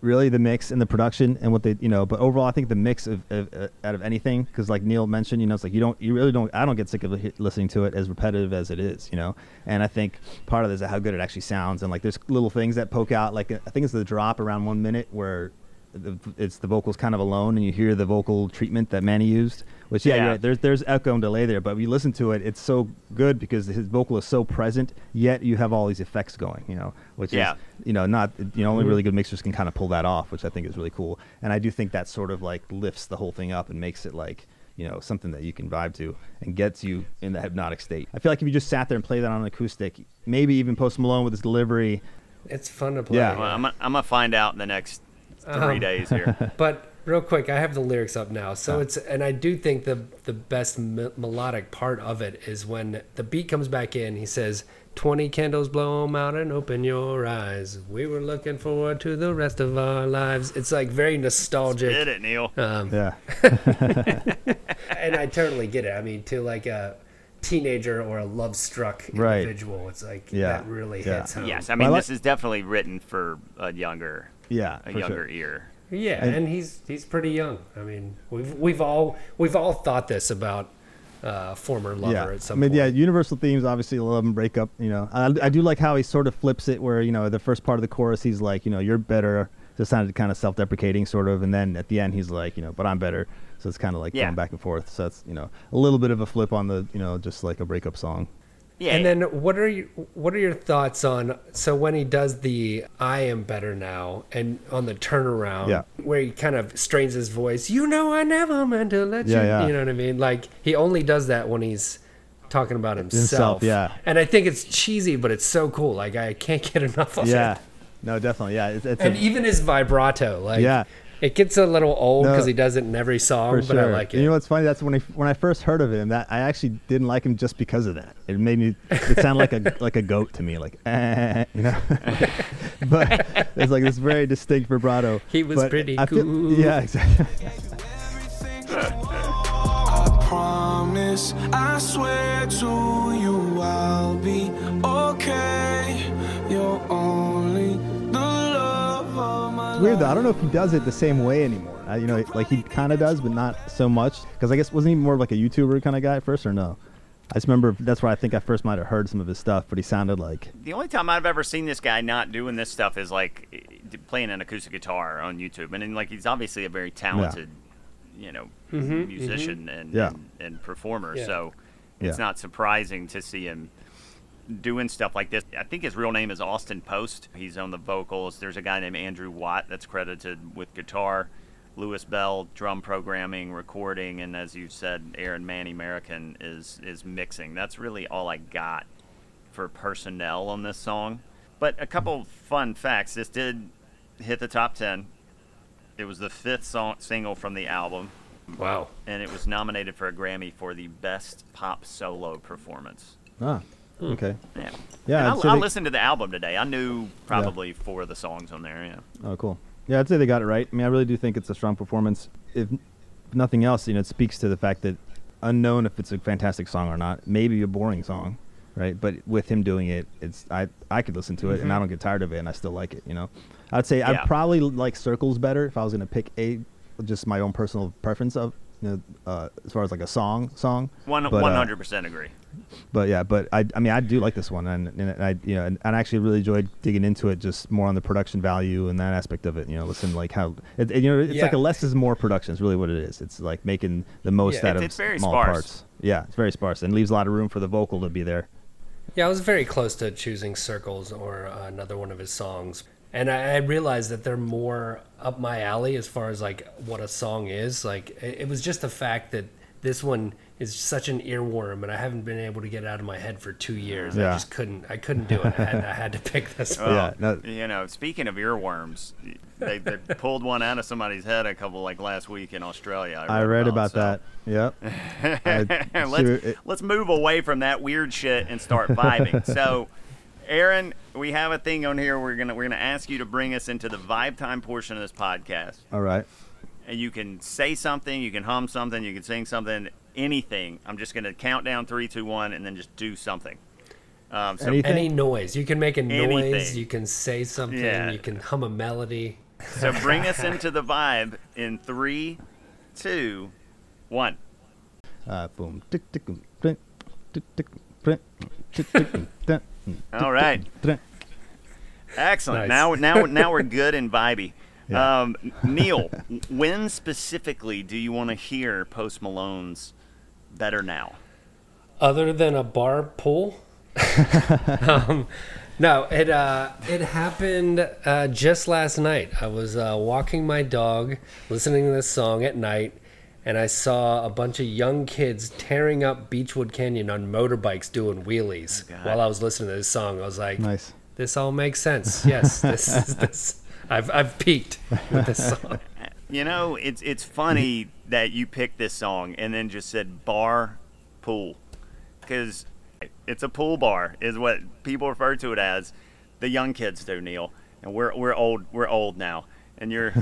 really the mix and the production and what they, you know. But overall, I think the mix of, of uh, out of anything, because like Neil mentioned, you know, it's like you don't, you really don't. I don't get sick of listening to it as repetitive as it is, you know. And I think part of this is how good it actually sounds, and like there's little things that poke out. Like I think it's the drop around one minute where the, it's the vocals kind of alone, and you hear the vocal treatment that Manny used. Which yeah, Yeah. you're right, there's there's echo and delay there, but when you listen to it, it's so good because his vocal is so present. Yet you have all these effects going, you know, which Yeah. is you know not you know only mm-hmm. really good mixers can kind of pull that off, which I think is really cool. And I do think that sort of like lifts the whole thing up and makes it like you know something that you can vibe to and gets you in the hypnotic state. I feel like if you just sat there and played that on an acoustic, maybe even Post Malone with his delivery, It's fun to play. Yeah. Well, I'm, gonna- I'm gonna find out in the next three Um, days here. But real quick, I have the lyrics up now. So it's and I do think the the best me- melodic part of it is when the beat comes back in. He says, "20 candles blow blow 'em out and open your eyes. We were looking forward to the rest of our lives." It's like very nostalgic. Did it, Neil? Um, yeah, and I totally get it. I mean, to like a teenager or a love struck Right. individual, it's like Yeah. that really Yeah. hits home. yes, I mean Well, this is definitely written for a younger, yeah, a younger sure. ear. Yeah, And- and, he's he's pretty young. I mean, we've we've all we've all thought this about uh, former lover yeah. at some I mean, point. yeah, universal themes obviously love and break up. You know, I, I do like how he sort of flips it, where you know the first part of the chorus he's like, you know, you're better, just sounded kind of self-deprecating sort of, and then at the end he's like, you know, but I'm better. So it's kind of like Yeah. going back and forth. So it's you know a little bit of a flip on the you know just like a breakup song. Yeah, And then what are you what are your thoughts on so when he does the I am better now and on the turnaround Yeah. where he kind of strains his voice, you know I never meant to let Yeah, you yeah. you know what I mean? Like he only does that when he's talking about himself. Himself, yeah. And I think it's cheesy, but it's so cool. Like I can't get enough of Yeah, it. Yeah. No, definitely, yeah. It's, it's And a, even his vibrato, like Yeah. It gets a little old No, because he does it in every song, for but sure. I like it. You know what's funny? That's when I when I first heard of him. That I actually didn't like him just because of that. It made me. It sounded like a like a goat to me, like eh, you know. but it's like this very distinct vibrato. He was But pretty I feel- cool. Yeah, exactly. I promise, I swear to you, I'll be okay. You're only the love of my It's weird though. I don't know if he does it the same way anymore. I, you know, like he kind of does, but not so much. Because I guess wasn't he more of like a YouTuber kind of guy at first, or no? I just remember that's where I think I first might have heard some of his stuff, but he sounded like the only time I've ever seen this guy not doing this stuff is like playing an acoustic guitar on YouTube, and then like he's obviously a very talented, you know, mm-hmm. Mm-hmm. musician and, Yeah. and and performer. Yeah. So it's Yeah. not surprising to see him doing stuff like this. I think his real name is Austin Post. He's on the vocals. There's a guy named Andrew Watt that's credited with guitar. Louis Bell, drum programming, recording, and as you said, Aaron Manny Marroquin is is mixing. That's really all I got for personnel on this song. But a couple fun facts. This did hit the top ten. It was the fifth song single from the album. Wow. and it was nominated for a Grammy for the best pop solo performance. Ah, okay. Yeah. Yeah, And I, I they- listened to the album today. I knew probably four of the songs on there. Yeah. Oh, cool. Yeah, I'd say they got it right. I mean, I really do think it's a strong performance. If nothing else, you know, it speaks to the fact that unknown if it's a fantastic song or not, maybe a boring song, right? But with him doing it, it's I I could listen to it and I don't get tired of it and I still like it. You know, I'd say Yeah. I'd probably like Circles better if I was gonna pick a just my own personal preference of you know uh, as far as like a song song. One uh, one hundred percent agree. But yeah, but I, I mean, I do like this one, and, and I, you know, and, and I actually really enjoyed digging into it, just more on the production value and that aspect of it. You know, listen, like how, it, you know, it's like a less is more production. Is really what it is. It's like making the most Yeah, out it's- of it's very small sparse. parts. Yeah, it's very sparse and leaves a lot of room for the vocal to be there. Yeah, I was very close to choosing Circles or uh, another one of his songs. And I, I realized that they're more up my alley as far as like what a song is. Like it, it was just the fact that this one is such an earworm, and I haven't been able to get it out of my head for two years. Yeah. I just couldn't. I couldn't do it. I had, I had to pick this one. Yeah, no- you know, speaking of earworms, they, they pulled one out of somebody's head a couple like last week in Australia. I read about so- that. Yep. I- let's it- let's move away from that weird shit and start vibing. so, Aaron, we have a thing on here. We're gonna we're gonna ask you to bring us into the vibe time portion of this podcast, all right and you can say something, you can hum something, you can sing something, anything. I'm just gonna count down three, two, one, and then just do something. Um, so anything? any noise, you can make a anything. noise, you can say something, yeah. you can hum a melody. So bring us into the vibe in three, two, one. Uh, boom. All right. Excellent. Nice. Now, now, now we're good and vibey. Yeah. Um, Neil, when specifically do you want to hear Post Malone's "Better Now"? other than a bar pool. um, no, it uh, it happened uh, just last night. I was uh, walking my dog, listening to this song at night, and I saw a bunch of young kids tearing up Beachwood Canyon on motorbikes doing wheelies God. while I was listening to this song. I was like, Nice. "This all makes sense." Yes, this is this. I've I've peaked with this song. You know, it's it's funny that you picked this song and then just said bar pool, because it's a pool bar is what people refer to it as. The young kids do, Neil, and we're we're old we're old now, and you're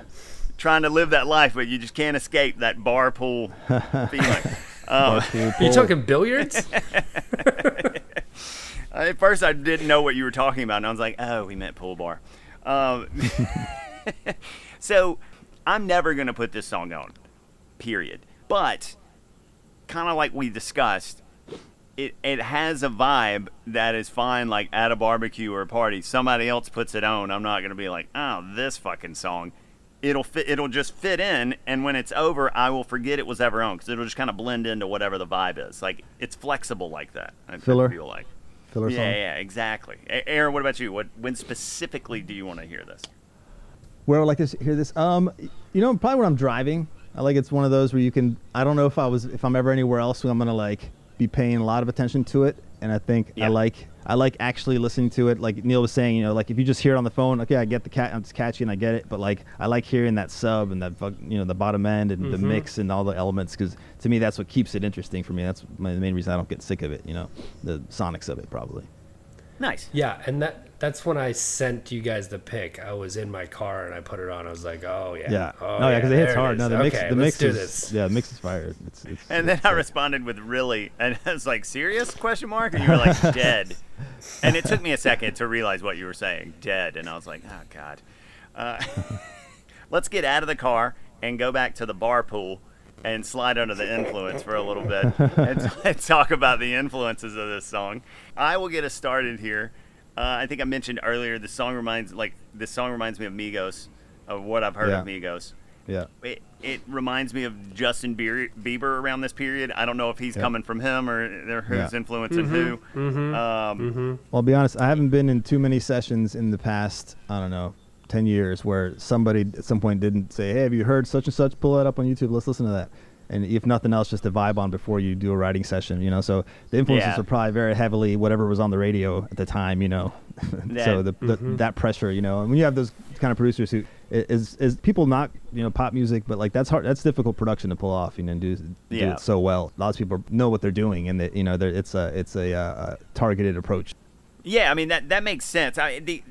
trying to live that life, but you just can't escape that bar pool feeling. Um, You talking billiards? At first, I didn't know what you were talking about, and I was like, "Oh, we meant pool bar." Um, so, I'm never gonna put this song on, period. But, kind of like we discussed, it it has a vibe that is fine, like at a barbecue or a party. Somebody else puts it on, I'm not gonna be like, "Oh, this fucking song." It'll fit. It'll just fit in, and when it's over, I will forget it was ever on because it'll just kind of blend into whatever the vibe is. Like it's flexible like that. I Filler? feel like. Filler Yeah, song. yeah, exactly. Aaron, what about you? What when specifically do you want to hear this? Where I would like to hear this? Um, you know, probably when I'm driving. I like it's one of those where you can. I don't know if I was if I'm ever anywhere else I'm gonna like be paying a lot of attention to it, and I think Yeah. I like I like actually listening to it. Like Neil was saying, you know, like if you just hear it on the phone, okay, I get the cat, it's catchy and I get it, but like I like hearing that sub and that you know the bottom end and the mm-hmm. mix and all the elements because to me that's what keeps it interesting for me. That's my, the main reason I don't get sick of it. You know, the sonics of it probably. Nice. Yeah, and that that's when I sent you guys the pic. I was in my car and I put it on. I was like, "Oh yeah, Yeah. oh, no, yeah, because it hits hard. is. No, the mix, okay, the mix is this. yeah, the mix is fire. It's, it's, And then it's, I uh, responded with really, and I was like, "Serious?" Question mark. And you were like, "Dead." And it took me a second to realize what you were saying, "Dead." And I was like, "Oh God." Uh, let's get out of the car and go back to the bar pool and slide under the influence for a little bit and, and talk about the influences of this song. I will get us started here. Uh, I think I mentioned earlier. The song reminds like this song reminds me of Migos, of what I've heard of Migos. yeah. It, it reminds me of Justin Bieber, Bieber around this period. I don't know if he's Yeah. coming from him or or who's Yeah. influencing who. Um, Well, I'll be honest. I haven't been in too many sessions in the past. I don't know, ten years where somebody at some point didn't say, "Hey, have you heard such and such? Pull that up on YouTube. Let's listen to that." And if nothing else, just to vibe on before you do a writing session. You know, so the influences Yeah. are probably very heavily whatever was on the radio at the time. You know, so the, the that pressure. You know, and when you have those kind of producers who is is is people not you know pop music, but like that's hard. That's difficult production to pull off. You know, and do, do Yeah. it so well. Lots of people know what they're doing, and that you know, they're- it's a it's a, uh, a targeted approach. Yeah, I mean that that makes sense. I, the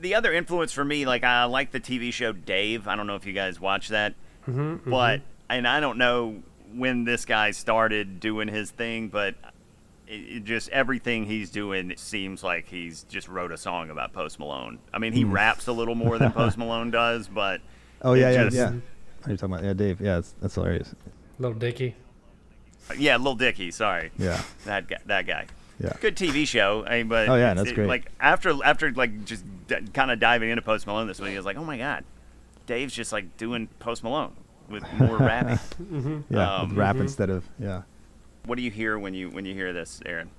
the other influence for me, like I like the TV show Dave. I don't know if you guys watch that, Mm-hmm, but and I don't know when this guy started doing his thing, but it, it just everything he's doing it seems like he's just wrote a song about Post Malone. I mean, he raps a little more than Post Malone does, but Hmm. Oh yeah, yeah, just- yeah. What are you talking about? Yeah, Dave. Yeah, that's hilarious. Lil Dicky. yeah, Lil Dicky. Sorry, Yeah. that guy. That guy. Yeah. Good TV show, I mean, but Oh, yeah, it's- that's great. Like after after like just d- kind of diving into Post Malone this week, I was like, oh my god, Dave's just like doing Post Malone with more rapping. Mm-hmm. Yeah, Um, with rap mm-hmm. instead of yeah. What do you hear when you when you hear this, Aaron?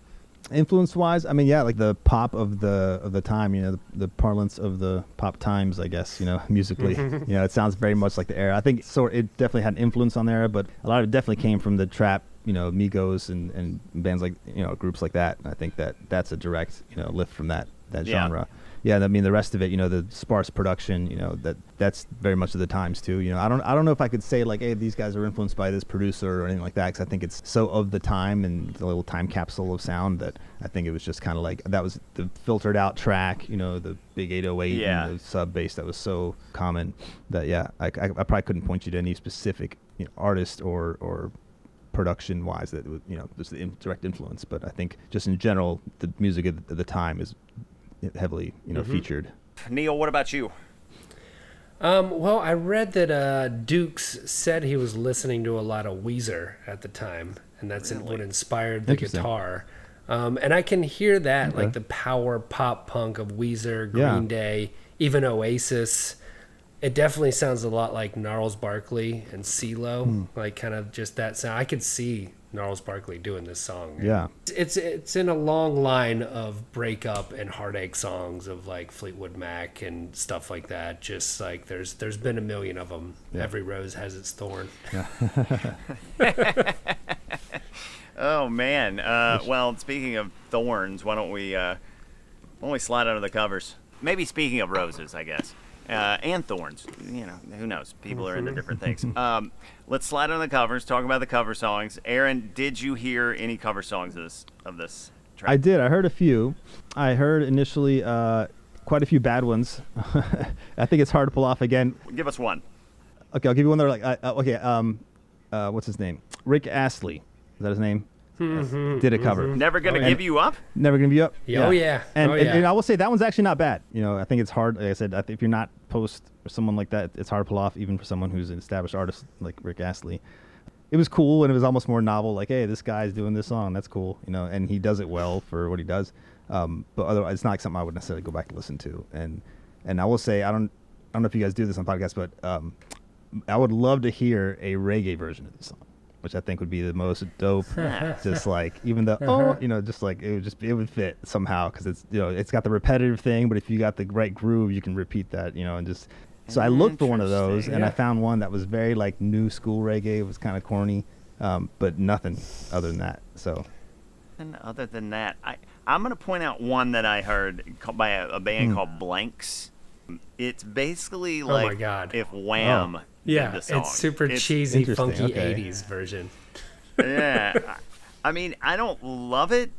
influence wise i mean yeah like the pop of the of the time you know the, the parlance of the pop times i guess you know musically mm-hmm. you know it sounds very much like the era i think so it definitely had an influence on the era but a lot of it definitely came from the trap you know migos and and bands like you know groups like that and i think that that's a direct you know lift from that that Yeah. genre yeah i mean the rest of it you know the sparse production you know that that's very much of the times too you know i don't i don't know if i could say like hey these guys are influenced by this producer or anything like that because i think it's so of the time and the little time capsule of sound that i think it was just kind of like that was the filtered out track you know the big 808 Yeah. and the sub bass that was so common that yeah i, I, I probably couldn't point you to any specific you know, artist or or production wise that was, you know there's the in, direct influence but i think just in general the music of the time is heavily you know featured Neil, what about you? Um, well, I read that uh, Dukes said he was listening to a lot of Weezer at the time, and that's in- what inspired the guitar. Um, and I can hear that, Okay. like the power pop punk of Weezer, Green Yeah. Day, even Oasis. It definitely sounds a lot like Gnarls Barkley and CeeLo, Hmm. like kind of just that sound. I could see Gnarls Barkley doing this song. yeah It's it's in a long line of breakup and heartache songs of like Fleetwood Mac and stuff like that. Just like there's there's been a million of them. Yeah. Every rose has its thorn. Oh man. Uh, well, speaking of thorns, why don't we uh, why don't we slide under the covers? Maybe speaking of roses, I guess, uh, and thorns. You know, who knows? People are into different things. Um, let's slide under the covers. Talk about the cover songs. Aaron, did you hear any cover songs of this of this track? I did. I heard a few. I heard initially uh, quite a few bad ones. I think it's hard to pull off again. Give us one. Okay, I'll give you one that are like, uh, uh, okay, um, uh, what's his name? Rick Astley. Is that his name? Did a cover. Never gonna Oh, give you up. Never gonna be up. Yeah, oh, yeah. And, Oh, and, yeah. and I will say that one's actually not bad. You know, I think it's hard. Like I said, I think if you're not post or someone like that, it's hard to pull off, even for someone who's an established artist like Rick Astley. It was cool, and it was almost more novel. Like, hey, this guy's doing this song. That's cool. You know, and he does it well for what he does. Um, but otherwise, it's not like something I would necessarily go back and listen to. And and I will say, I don't, I don't know if you guys do this on podcasts, but um, I would love to hear a reggae version of this song, which I think would be the most dope. just like even the oh, you know, just like it would just it would fit somehow because it's you know it's got the repetitive thing, but if you got the right groove, you can repeat that, you know, and just. So I looked for one of those, Interesting. and I found one that was very like new school reggae. It was kind of corny, um, but nothing other than that. So And other than that, I I'm gonna point out one that I heard ca- by a, a band called Blanks. It's basically Oh my like God. if Wham. Oh. Did Yeah, the song. it's super It's- cheesy, funky okay. '80s version. yeah. I I mean, I don't love it,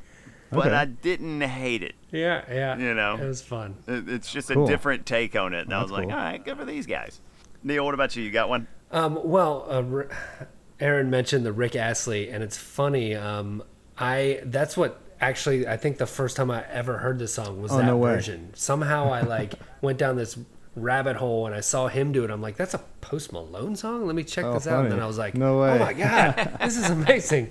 but Okay. I didn't hate it. Yeah, yeah. You know. it was fun. It- It's just a different take on it. And I was like, cool. all right, good for these guys. Neil, what about you? You got one? Um, well, uh, Aaron mentioned the Rick Astley, and it's funny. Um, I that's what actually I think the first time I ever heard this song was Oh, that no way. version. Somehow I like went down this rabbit hole and I saw him do it. I'm like, that's a Post Malone song. Let me check Oh, this out. And then I was like, No way. oh my god, this is amazing.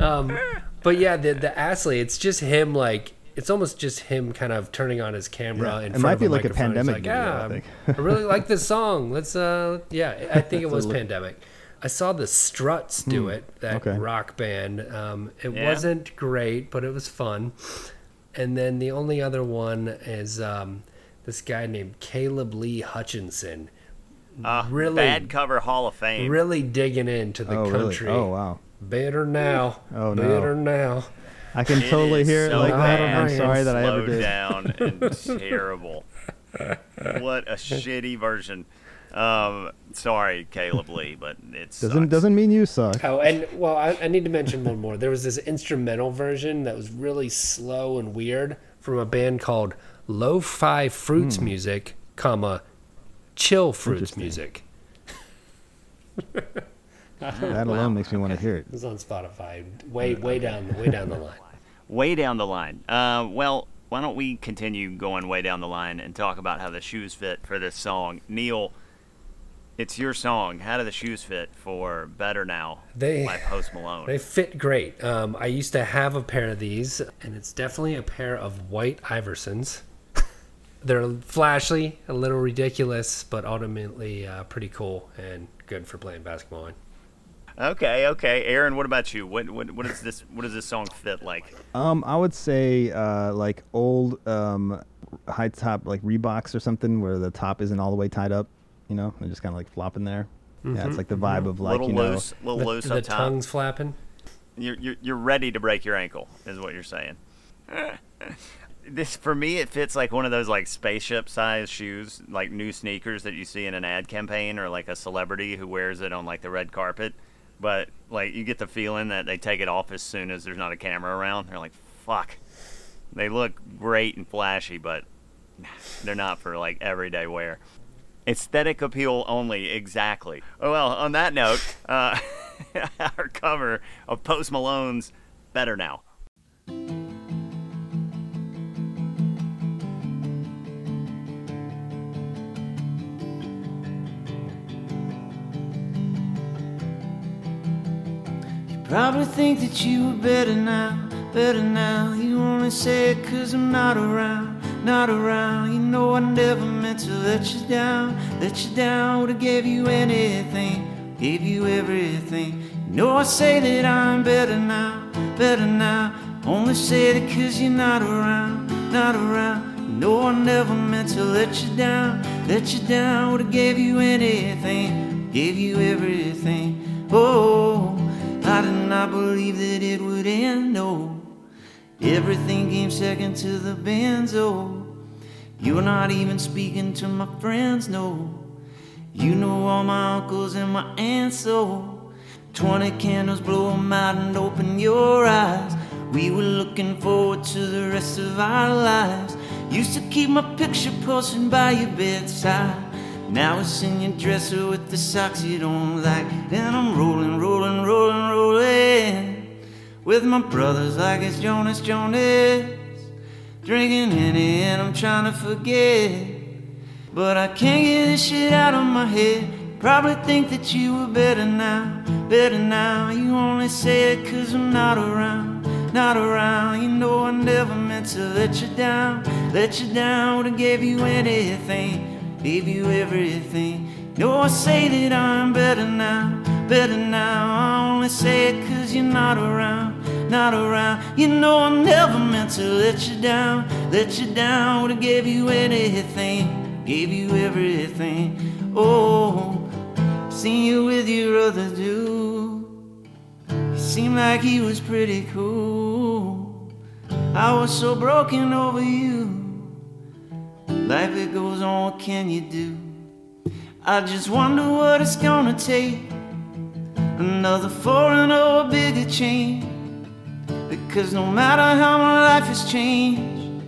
Um, but yeah, the the Astley, it's just him like. It's almost just him kind of turning on his camera Yeah. in It front might of be a like a microphone. He's pandemic like, video, I yeah, think." I really like this song. Let's uh yeah, I think it was look- pandemic. I saw the Struts do it, that okay. rock band. Um, it Yeah. wasn't great, but it was fun. And then the only other one is um, this guy named Caleb Lee Hutchinson. Uh, Really? Bad cover Hall of Fame. really digging into the oh, really? country. Oh, wow. Better now. Oh, no. Better now. I can It totally is hear it so like that. bad I'm sorry that I ever slowed did. down and terrible. what a shitty version. Um, sorry, Caleb Lee, but it Doesn't sucks. doesn't mean you suck. Oh, and well, I, I need to mention one more. There was this instrumental version that was really slow and weird from a band called Lo-Fi Fruits Music, comma, Chill Fruits. Music. That alone makes me want to hear it. It's on Spotify. Way, way down, way down the line. way down the line. Uh, well, why don't we continue going way down the line and talk about how the shoes fit for this song? Neil, it's your song. How do the shoes fit for Better Now They- by Post Malone? They fit great. Um, I used to have a pair of these, and it's definitely a pair of white Iversons. They're flashy, a little ridiculous, but ultimately uh, pretty cool and good for playing basketball in. Okay, okay. Aaron, what about you? What what what is this what does this song fit like? Um, I would say uh, like old um, high top like Reeboks or something where the top isn't all the way tied up. You know, they're just kind of like flopping there. Yeah, it's like the vibe of like little you know. loose, little The, loose the up top. tongues flapping. You're, you're you're ready to break your ankle, is what you're saying. this for me, it fits like one of those like spaceship size shoes, like new sneakers that you see in an ad campaign, or like a celebrity who wears it on like the red carpet. But like you get the feeling that they take it off as soon as there's not a camera around. They're like, fuck. They look great and flashy, but they're not for like everyday wear. Aesthetic appeal only, exactly. Oh, well, on that note, uh, our cover of Post Malone's Better Now. Probably think that you were better now, better now. You only say it cause I'm not around, not around. You know I never meant to let you down, let you down. Would've gave you anything, gave you everything. You know I say that I'm better now, better now. Only say it cause you're not around, not around. You know I never meant to let you down, let you down. Would've gave you anything, gave you everything. Oh. I did not believe that it would end, no. Everything came second to the benzo. You're not even speaking to my friends, no. You know all my uncles and my aunts, so. Twenty candles, blow 'em out and open your eyes. We were looking forward to the rest of our lives. Used to keep my picture posted by your bedside. Now it's in your dresser with the socks you don't like. Then I'm rolling, rolling, rolling, rolling. With my brothers like it's Jonas Jonas. Drinking Henny and I'm trying to forget. But I can't get this shit out of my head. Probably think that you were better now, better now. You only say it cause I'm not around, not around. You know I never meant to let you down, let you down. Would've gave you anything, gave you everything. No, I say that I'm better now, better now. I only say it cause you're not around, not around. You know I never meant to let you down, let you down. Would've gave you anything, gave you everything. Oh, seen you with your other dude. Seemed like he was pretty cool. I was so broken over you. Life it goes on, what can you do? I just wonder what it's gonna take. Another foreign or a bigger change. Because no matter how my life has changed,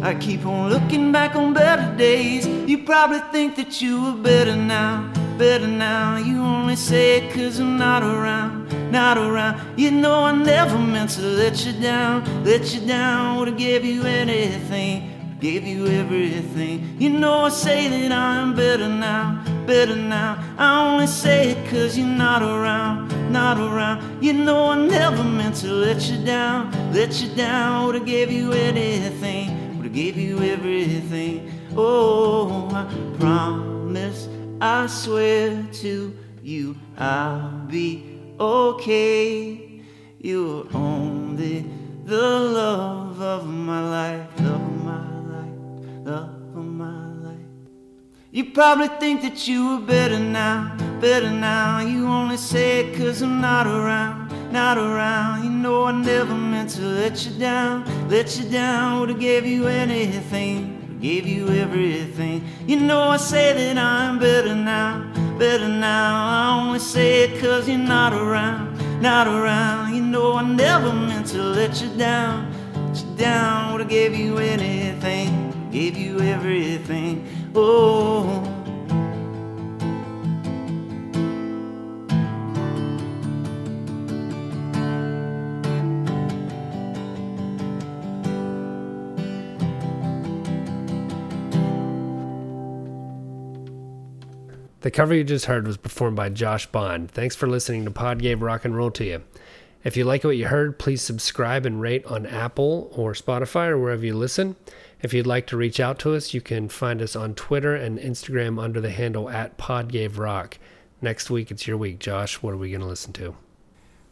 I keep on looking back on better days. You probably think that you were better now, better now. You only say it cause I'm not around, not around. You know I never meant to let you down, let you down. Would've gave you anything, gave you everything. You know I say that I'm better now, better now. I only say it cause you're not around, not around. You know I never meant to let you down, let you down. Would've gave you anything, would've gave you everything. Oh, I promise, I swear to you, I'll be okay. You're only the love of my life, love of my life, love of my life. You probably think that you were better now, better now. You only say it cause I'm not around, not around. You know I never meant to let you down, let you down. Would've gave you anything, gave you everything. You know I say that I'm better now, better now. I only say it cause you're not around, not around. You know I never meant to let you down, let you down. Would've gave you anything, gave you everything. Oh. The cover you just heard was performed by Josh Bond. Thanks for listening to Pod Gave Rock and Roll to you. If you like what you heard, please subscribe and rate on Apple or Spotify or wherever you listen. If you'd like to reach out to us, you can find us on Twitter and Instagram under the handle at PodGaveRock. Next week, it's your week. Josh, what are we going to listen to?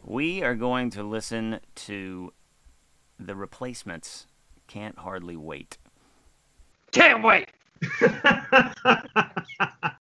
We are going to listen to the replacements. Can't hardly wait. Can't wait.